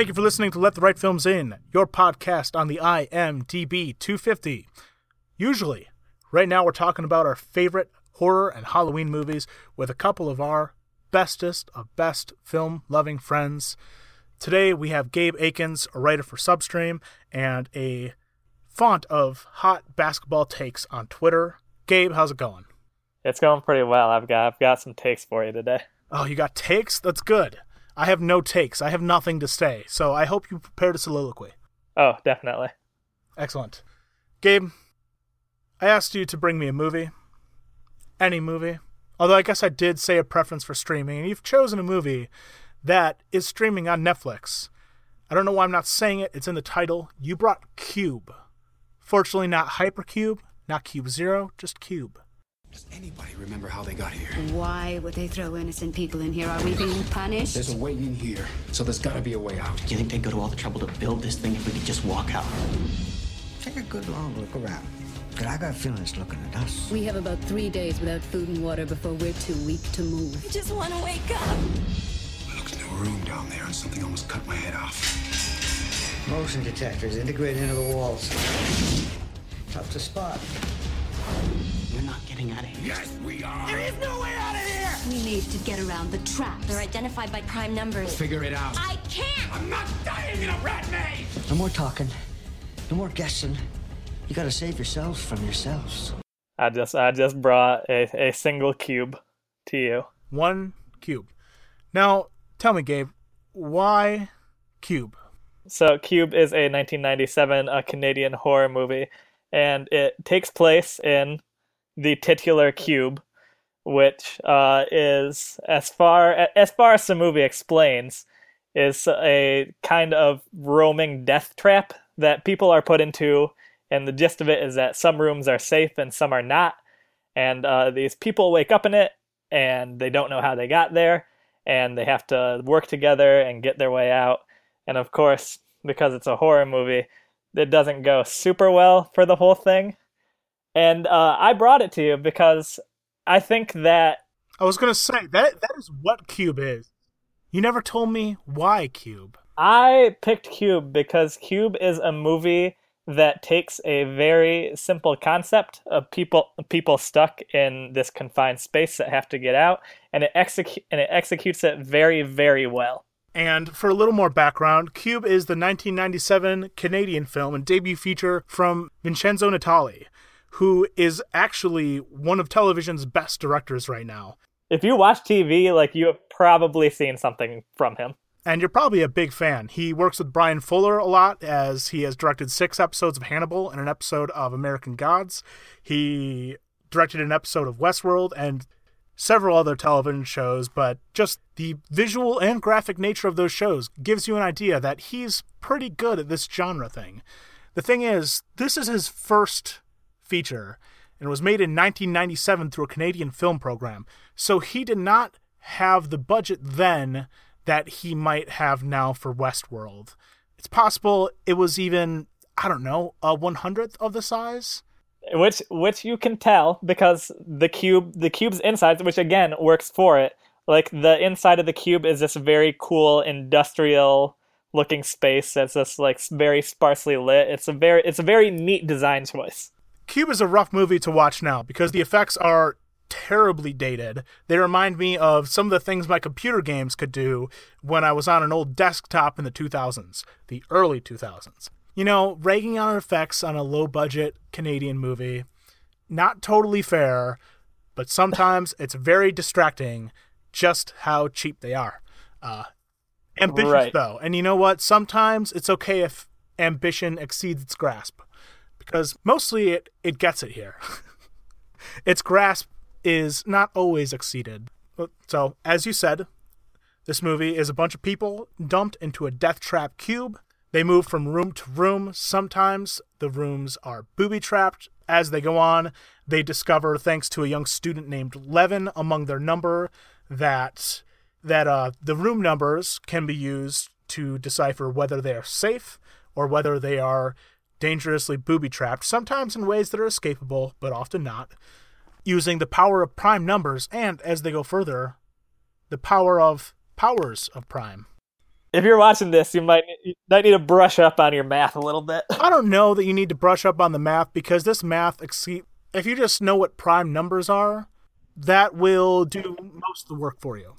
Thank you for listening to Let the Right Films In, your podcast on the IMDb 250. Usually, right now we're talking about our favorite horror and Halloween movies with a couple of our bestest of best film loving friends. Today we have Gabe Aikins, a writer for Substream, and a font of hot basketball takes on Twitter. Gabe, how's it going? It's going pretty well. I've got I've got some takes for you today. Oh, you got takes? That's good. I have no takes. I have nothing to say. So I hope you prepared a soliloquy. Oh, definitely. Excellent. Gabe, I asked you to bring me a movie. Any movie. Although I guess I did say a preference for streaming, and you've chosen a movie that is streaming on Netflix. I don't know why I'm not saying it. It's in the title. You brought Cube. Fortunately, not Hypercube, not Cube Zero, just Cube. Does anybody remember how they got here? Why would they throw innocent people in here? Are we being punished? There's a way in here, so there's gotta be a way out. Do you think they'd go to all the trouble to build this thing if we could just walk out? Take a good long look around. But I got feelings looking at us. We have about three days without food and water before we're too weak to move. I just want to wake up. I looked in a room down there and something almost cut my head off. Motion detectors integrated into the walls. Tough to spot. We're not getting out of here. Yes, we are! There is no way out of here! We need to get around the traps. They're identified by prime numbers. Figure it out. I can't! I'm not dying in a rat maze! No more talking. No more guessing. You gotta save yourselves from yourselves. I just I just brought a, a single cube to you. One cube. Now, tell me, Gabe, why Cube? So Cube is a 1997 a uh, Canadian horror movie, and it takes place in the titular cube, which uh, is as far as far as the movie explains, is a kind of roaming death trap that people are put into, and the gist of it is that some rooms are safe and some are not, and uh, these people wake up in it and they don't know how they got there, and they have to work together and get their way out, and of course, because it's a horror movie, it doesn't go super well for the whole thing. And uh, I brought it to you because I think that I was gonna say that that is what Cube is. You never told me why Cube. I picked Cube because Cube is a movie that takes a very simple concept of people people stuck in this confined space that have to get out, and it execute and it executes it very very well. And for a little more background, Cube is the 1997 Canadian film and debut feature from Vincenzo Natali, who is actually one of television's best directors right now. If you watch TV, like you have probably seen something from him. And you're probably a big fan. He works with Bryan Fuller a lot as he has directed six episodes of Hannibal and an episode of American Gods. He directed an episode of Westworld and several other television shows, but just the visual and graphic nature of those shows gives you an idea that he's pretty good at this genre thing. The thing is, this is his first feature and it was made in 1997 through a Canadian film program. So he did not have the budget then that he might have now for Westworld. It's possible it was even, I don't know, a 100th of the size which which you can tell because the cube the cube's inside which again works for it like the inside of the cube is this very cool industrial looking space that's just like very sparsely lit it's a very it's a very neat design choice cube is a rough movie to watch now because the effects are terribly dated they remind me of some of the things my computer games could do when i was on an old desktop in the 2000s the early 2000s you know, ragging on effects on a low budget Canadian movie, not totally fair, but sometimes it's very distracting just how cheap they are. Uh, ambitious, Right. though. And you know what? Sometimes it's okay if ambition exceeds its grasp because mostly it, it gets it here. its grasp is not always exceeded. So, as you said, this movie is a bunch of people dumped into a death trap cube. They move from room to room. Sometimes the rooms are booby trapped. As they go on, they discover, thanks to a young student named Leaven among their number, that that uh, the room numbers can be used to decipher whether they are safe or whether they are dangerously booby trapped, sometimes in ways that are escapable, but often not, using the power of prime numbers and, as they go further, the power of powers of prime. If you're watching this, you might you might need to brush up on your math a little bit. I don't know that you need to brush up on the math because this math exceed. If you just know what prime numbers are, that will do most of the work for you.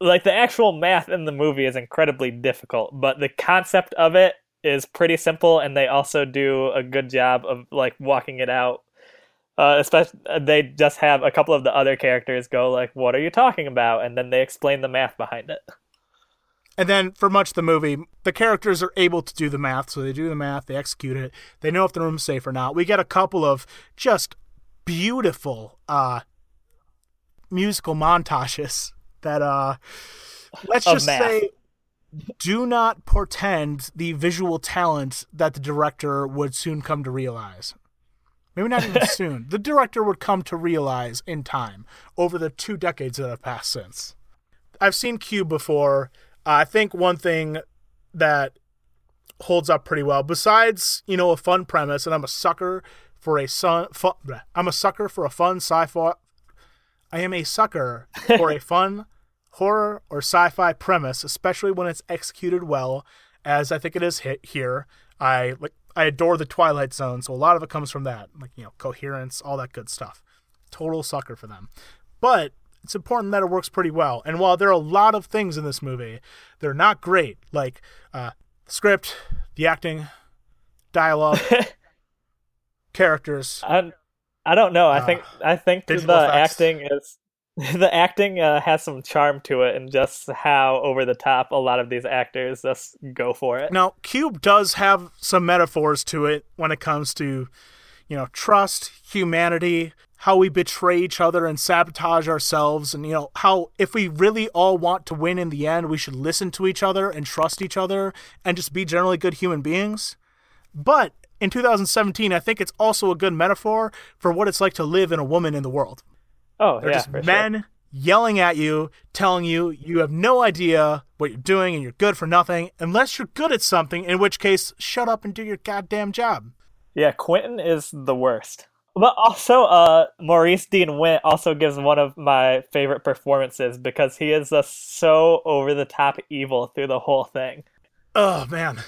Like the actual math in the movie is incredibly difficult, but the concept of it is pretty simple, and they also do a good job of like walking it out. Uh, especially, they just have a couple of the other characters go like, "What are you talking about?" and then they explain the math behind it. And then for much of the movie, the characters are able to do the math, so they do the math, they execute it, they know if the room's safe or not. We get a couple of just beautiful uh musical montages that uh let's Of just math. say do not portend the visual talent that the director would soon come to realize. Maybe not even soon. The director would come to realize in time over the two decades that have passed since. I've seen Cube before. Uh, I think one thing that holds up pretty well, besides you know a fun premise, and I'm a sucker for a sun. Fun. I'm a sucker for a fun sci-fi. I am a sucker for a fun horror or sci-fi premise, especially when it's executed well, as I think it is hit here. I like I adore the Twilight Zone, so a lot of it comes from that, like you know coherence, all that good stuff. Total sucker for them, but it's important that it works pretty well. And while there are a lot of things in this movie, they're not great, like uh, the script, the acting, dialogue, characters. I, I don't know. I Uh, think I think the effects. acting is the acting uh, has some charm to it, and just how over the top a lot of these actors just go for it. Now, Cube does have some metaphors to it when it comes to, you know, trust, humanity, how we betray each other and sabotage ourselves, and, you know, how if we really all want to win in the end, we should listen to each other and trust each other and just be generally good human beings. But in 2017, I think it's also a good metaphor for what it's like to live in a woman in the world. Oh They're yeah, just for sure. men yelling at you, telling you you have no idea what you're doing and you're good for nothing unless you're good at something, in which case, shut up and do your goddamn job. Yeah, Quentin is the worst. But also, uh, Maurice Dean Wint also gives one of my favorite performances because he is just so over the top evil through the whole thing. Oh, man.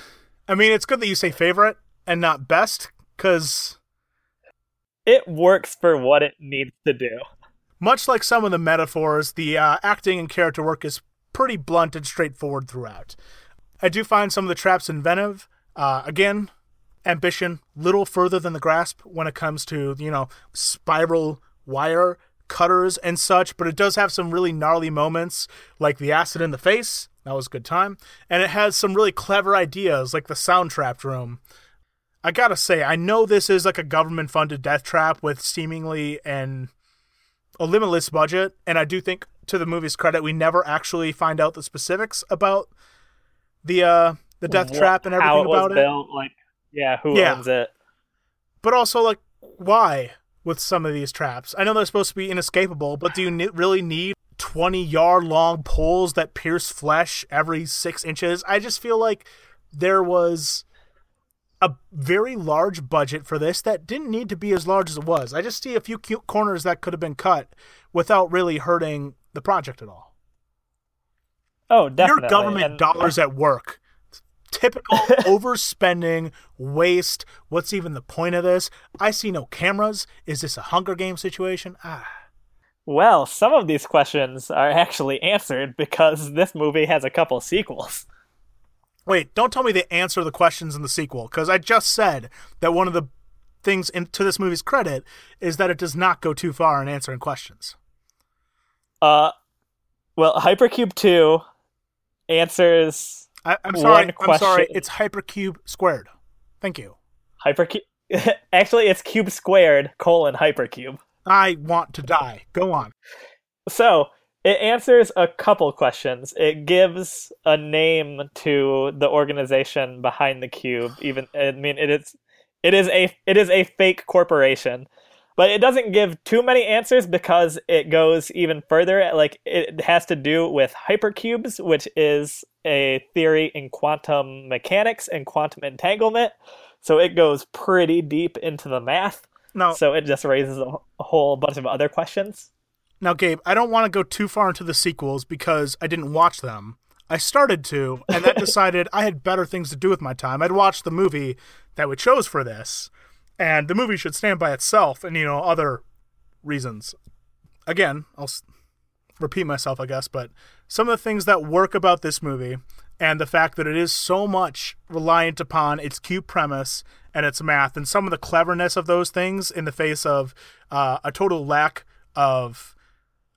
I mean, it's good that you say favorite and not best, because It works for what it needs to do. Much like some of the metaphors, the uh, acting and character work is pretty blunt and straightforward throughout. I do find some of the traps inventive. Uh, again, ambition, little further than the grasp when it comes to, you know, spiral wire cutters and such, but it does have some really gnarly moments, like the acid in the face. That was a good time. And it has some really clever ideas, like the sound trapped room. I gotta say, I know this is like a government funded death trap with seemingly an a limitless budget, and I do think to the movie's credit, we never actually find out the specifics about the uh the death What- trap and everything it about it. built, like yeah, who Yeah. owns it? But also like why with some of these traps? I know they're supposed to be inescapable, but do you ne- really need 20 yard long poles that pierce flesh every 6 inches? I just feel like there was a very large budget for this that didn't need to be as large as it was. I just see a few cute corners that could have been cut without really hurting the project at all. Oh, definitely. Your government And- dollars at work. Typical overspending, waste. What's even the point of this? I see no cameras. Is this a Hunger Game situation? Ah. Well, some of these questions are actually answered because this movie has a couple sequels. Wait, don't tell me they answer the questions in the sequel, because I just said that one of the things in, to this movie's credit is that it does not go too far in answering questions. Uh, well, Hypercube 2 answers I, I'm sorry. I'm sorry. It's Hypercube squared. Thank you. Hypercube. Actually, it's cube squared colon hypercube. I want to die. Go on. So it answers a couple questions. It gives a name to the organization behind the cube. Even I mean, it is it is a it is a fake corporation, but it doesn't give too many answers because it goes even further. Like it has to do with hypercubes, which is a theory in quantum mechanics and quantum entanglement. So it goes pretty deep into the math. No, So it just raises a, a whole bunch of other questions. Now, Gabe, I don't want to go too far into the sequels because I didn't watch them. I started to, and then decided I had better things to do with my time. I'd watched the movie that we chose for this, and the movie should stand by itself, and you know other reasons. Again, I'll s- repeat myself, I guess, but some of the things that work about this movie, and the fact that it is so much reliant upon its cute premise and its math, and some of the cleverness of those things in the face of uh, a total lack of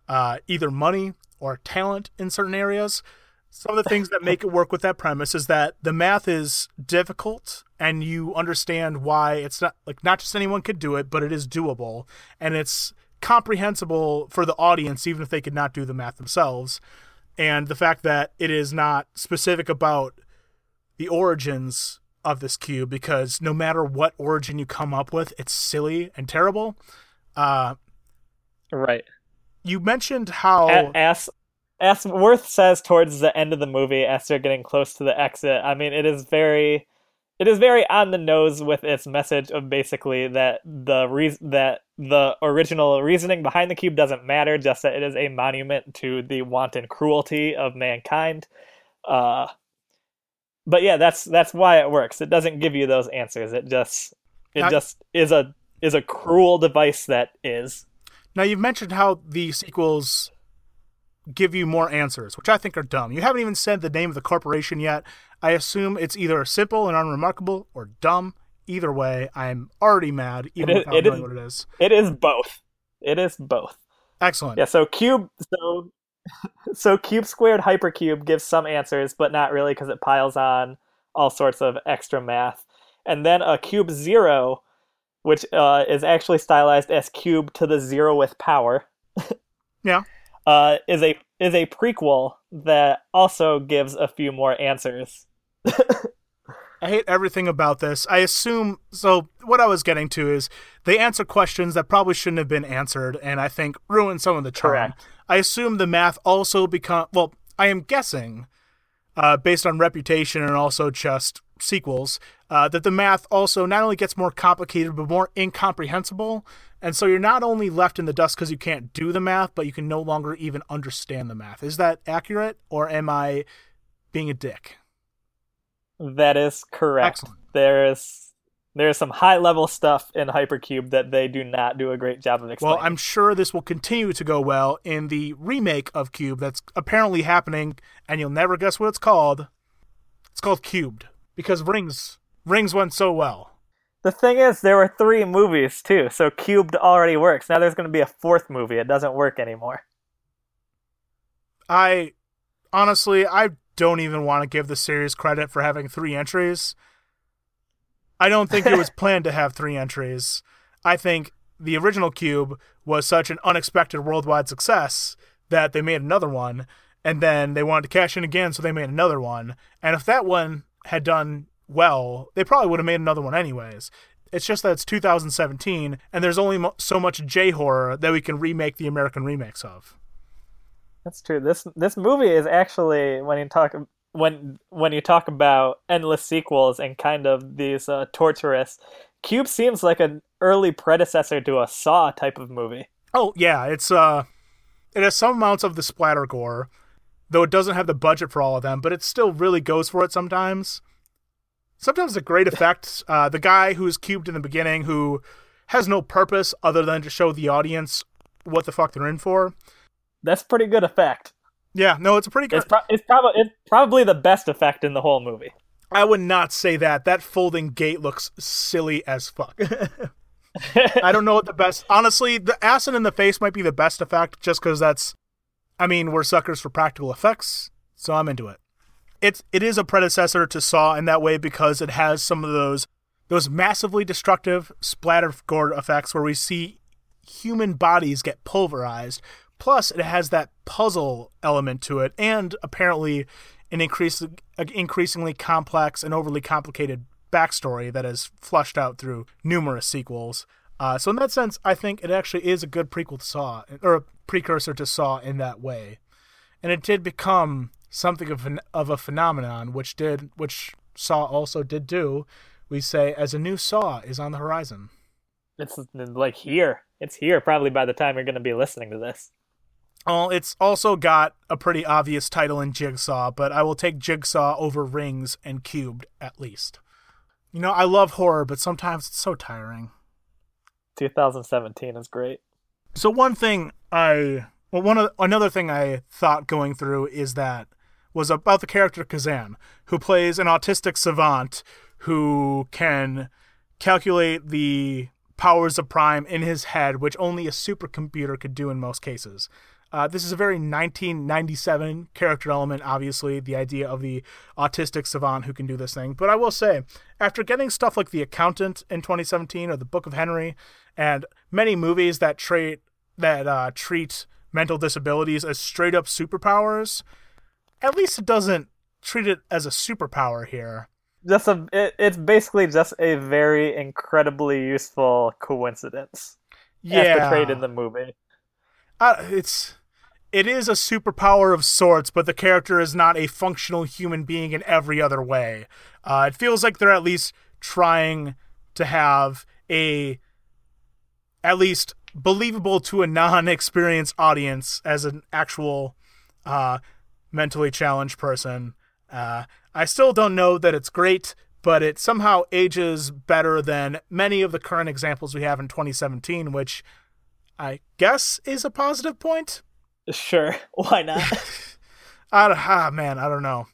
uh, either money or talent in certain areas. Some of the things that make it work with that premise is that the math is difficult and you understand why it's not like not just anyone could do it, but it is doable and it's comprehensible for the audience even if they could not do the math themselves. And the fact that it is not specific about the origins of this cube because no matter what origin you come up with, it's silly and terrible. Uh, Right. You mentioned how A- as as Worth says towards the end of the movie, as they're getting close to the exit, I mean, it is very, it is very on the nose with its message of basically that the reason that the original reasoning behind the cube doesn't matter, just that it is a monument to the wanton cruelty of mankind. Uh, but yeah, that's that's why it works. It doesn't give you those answers. It just it Now- just is a is a cruel device that is. Now you've mentioned how the sequels give you more answers, which I think are dumb. You haven't even said the name of the corporation yet. I assume it's either simple and unremarkable or dumb. Either way, I'm already mad, even is- without it knowing is- what it is. It is both. It is both. Excellent. Yeah, so cube so so cube squared hypercube gives some answers, but not really because it piles on all sorts of extra math. And then a cube zero, which uh, is actually stylized as cube to the zero with power, Yeah. uh, is a is a prequel that also gives a few more answers. I hate everything about this. I assume so. What I was getting to is they answer questions that probably shouldn't have been answered, and I think ruin some of the charm. Correct. I assume the math also become well. I am guessing, uh, based on reputation and also just sequels, uh, that the math also not only gets more complicated but more incomprehensible, and so you're not only left in the dust because you can't do the math, but you can no longer even understand the math. Is that accurate, or am I being a dick? That is correct. Excellent. There's there's some high level stuff in Hypercube that they do not do a great job of explaining. Well, I'm sure this will continue to go well in the remake of Cube that's apparently happening, and you'll never guess what it's called. It's called Cubed because Rings Rings went so well. The thing is, there were three movies too, so Cubed already works. Now there's going to be a fourth movie. It doesn't work anymore. I honestly, I don't even want to give the series credit for having three entries. I don't think it was planned to have three entries. I think the original Cube was such an unexpected worldwide success that they made another one, and then they wanted to cash in again, so they made another one. And if that one had done well, they probably would have made another one anyways. It's just that it's 2017, and there's only mo- so much J horror that we can remake the American remakes of. That's true. This this movie is actually when you talk when when you talk about endless sequels and kind of these uh, torturous. Cube seems like an early predecessor to a Saw type of movie. Oh yeah, it's uh, it has some amounts of the splatter gore, though it doesn't have the budget for all of them. But it still really goes for it sometimes. Sometimes a great effect. Uh, the guy who's cubed in the beginning, who has no purpose other than to show the audience what the fuck they're in for. That's pretty good effect. Yeah, no, it's a pretty good. It's, pro- it's probably it's probably the best effect in the whole movie. I would not say that. That folding gate looks silly as fuck. I don't know what the best. Honestly, the acid in the face might be the best effect, just because that's. I mean, we're suckers for practical effects, so I'm into it. It's it is a predecessor to Saw in that way because it has some of those those massively destructive splatter gore effects where we see human bodies get pulverized. Plus, it has that puzzle element to it, and apparently an increase, increasingly complex and overly complicated backstory that is flushed out through numerous sequels. Uh, so, in that sense, I think it actually is a good prequel to Saw, or precursor to Saw in that way. And it did become something of an, of a phenomenon, which did, which Saw also did do. We say as a new Saw is on the horizon. It's like here. It's here probably by the time you're going to be listening to this. Well, it's also got a pretty obvious title in Jigsaw, but I will take Jigsaw over Rings and Cubed at least. You know, I love horror, but sometimes it's so tiring. 2017 is great. So one thing I well one of another thing I thought going through is that was about the character Kazan, who plays an autistic savant who can calculate the powers of prime in his head, which only a supercomputer could do in most cases. Uh, this is a very 1997 character element, obviously, the idea of the autistic savant who can do this thing. But I will say, after getting stuff like The Accountant in 2017 or The Book of Henry, and many movies that treat that uh, treat mental disabilities as straight up superpowers, at least it doesn't treat it as a superpower here. Just a, it, it's basically just a very incredibly useful coincidence. Yeah, as portrayed in the movie. Uh, it's it is a superpower of sorts, but the character is not a functional human being in every other way. Uh, it feels like they're at least trying to have a at least believable to a non-experienced audience as an actual uh, mentally challenged person. Uh, I still don't know that it's great, but it somehow ages better than many of the current examples we have in 2017, which I guess is a positive point. Sure, why not? I ah, man, I don't know.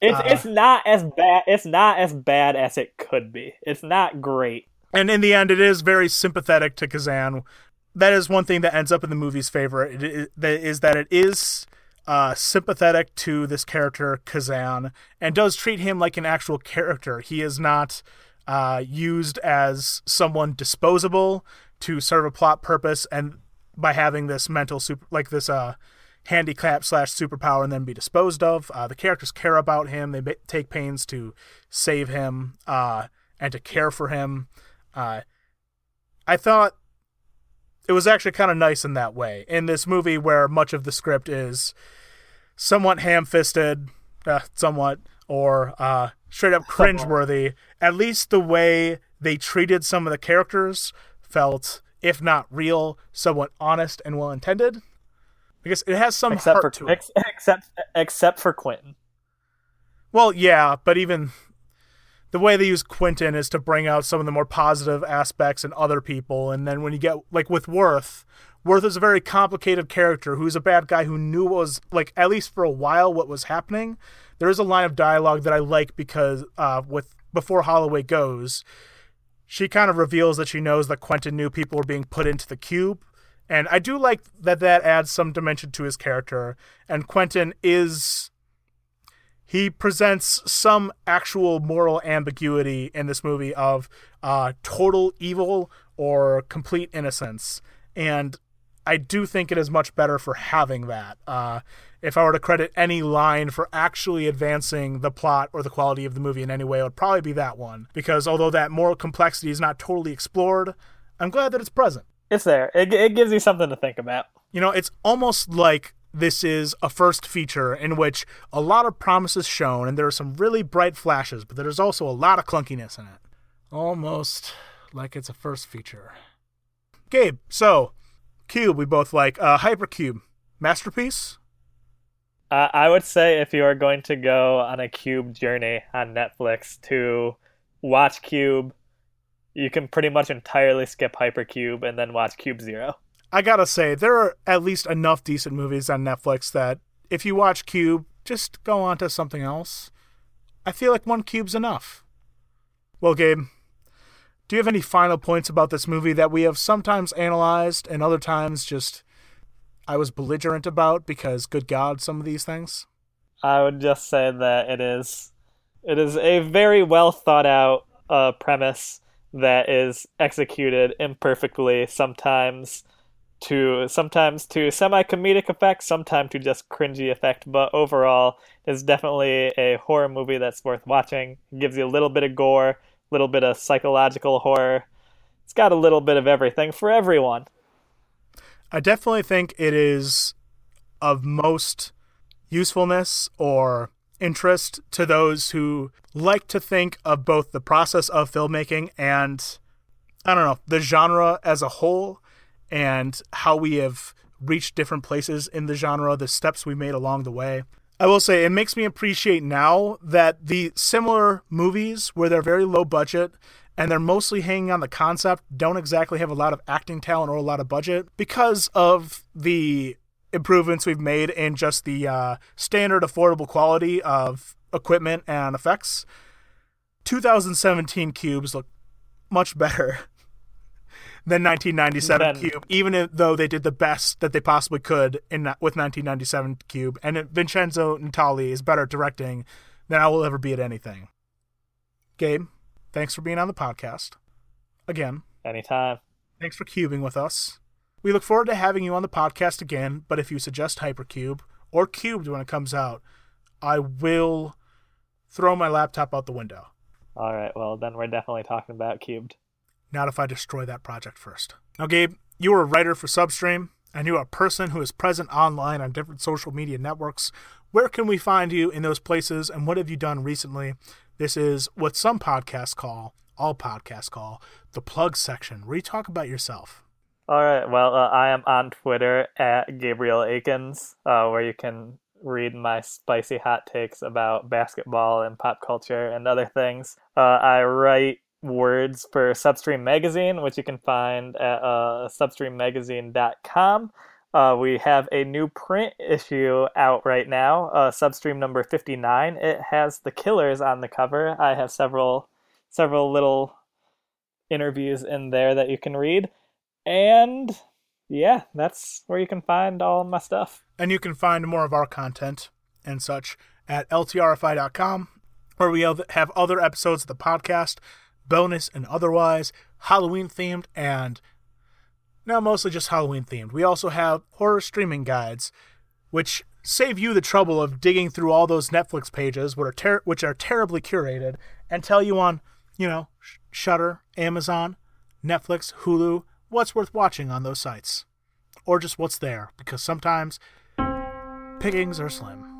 It's Uh, it's not as bad. It's not as bad as it could be. It's not great. And in the end, it is very sympathetic to Kazan. That is one thing that ends up in the movie's favor. It is, that is that it is uh, sympathetic to this character Kazan and does treat him like an actual character. He is not uh, used as someone disposable to serve a plot purpose, and by having this mental super like this uh, handicap slash superpower and then be disposed of. Uh, the characters care about him. They take pains to save him uh, and to care for him. Uh, I thought it was actually kind of nice in that way. In this movie, where much of the script is somewhat ham fisted, uh, somewhat, or uh, straight up cringeworthy, at least the way they treated some of the characters felt, if not real, somewhat honest and well intended. Because it has some Except for heart to it. except except for Quentin. Well, yeah, but even the way they use Quentin is to bring out some of the more positive aspects in other people. And then when you get, like, with Worth, Worth is a very complicated character who's a bad guy who knew what was, like, at least for a while, what was happening. There is a line of dialogue that I like because, uh, with Before Holloway Goes, she kind of reveals that she knows that Quentin knew people were being put into the cube. And I do like that that adds some dimension to his character. And Quentin is he presents some actual moral ambiguity in this movie of uh, total evil or complete innocence. And I do think it is much better for having that. Uh, if I were to credit any line for actually advancing the plot or the quality of the movie in any way, it would probably be that one. Because although that moral complexity is not totally explored, I'm glad that it's present. It's there. It, it gives you something to think about. You know, it's almost like this is a first feature in which a lot of promise is shown and there are some really bright flashes, but there's also a lot of clunkiness in it. Almost like it's a first feature. Gabe, so Cube, we both like. Uh, Hypercube, masterpiece? Uh, I would say if you are going to go on a Cube journey on Netflix to watch Cube, you can pretty much entirely skip Hypercube and then watch Cube Zero. I gotta say, there are at least enough decent movies on Netflix that if you watch Cube, just go on to something else. I feel like one Cube's enough. Well, Gabe, do you have any final points about this movie that we have sometimes analyzed and other times just I was belligerent about because, good God, some of these things? I would just say that it is it is a very well thought out uh, premise that is executed imperfectly sometimes to sometimes to semi comedic effect, sometimes to just cringy effect, but overall is definitely a horror movie that's worth watching. It gives you a little bit of gore, a little bit of psychological horror. It's got a little bit of everything for everyone. I definitely think it is of most usefulness or interest to those who like to think of both the process of filmmaking and I don't know, the genre as a whole and how we have reached different places in the genre, the steps we made along the way. I will say it makes me appreciate now that the similar movies where they're very low budget and they're mostly hanging on the concept don't exactly have a lot of acting talent or a lot of budget because of the improvements we've made in just the uh, standard affordable quality of equipment and effects. 2017 cubes look much better than 1997 Then- cube, even though they did the best that they possibly could in with 1997 cube. And Vincenzo Natali is better at directing than I will ever be at anything. Gabe, thanks for being on the podcast again. Anytime. Thanks for cubing with us. We look forward to having you on the podcast again, but if you suggest Hypercube or Cubed when it comes out, I will throw my laptop out the window. All right. Well, then we're definitely talking about Cubed. Not if I destroy that project first. Now, Gabe, you are a writer for Substream, and you are a person who is present online on different social media networks. Where can we find you in those places, and what have you done recently? This is what some podcasts call, all podcasts call, the plug section, where you talk about yourself. All right. Well, uh, I am on Twitter at Gabriel Aikins, uh, where you can read my spicy hot takes about basketball and pop culture and other things. Uh, I write words for Substream Magazine, which you can find at uh, substreammagazine.com. Uh, we have a new print issue out right now, uh, Substream number 59. It has the killers on the cover. I have several several little interviews in there that you can read. And yeah, that's where you can find all my stuff. And you can find more of our content and such at ltrfi.com, where we have other episodes of the podcast, bonus and otherwise, Halloween themed, and now mostly just Halloween themed. We also have horror streaming guides, which save you the trouble of digging through all those Netflix pages, which are, ter- which are terribly curated, and tell you on, you know, Shudder, Amazon, Netflix, Hulu, what's worth watching on those sites or just what's there, because sometimes pickings are slim.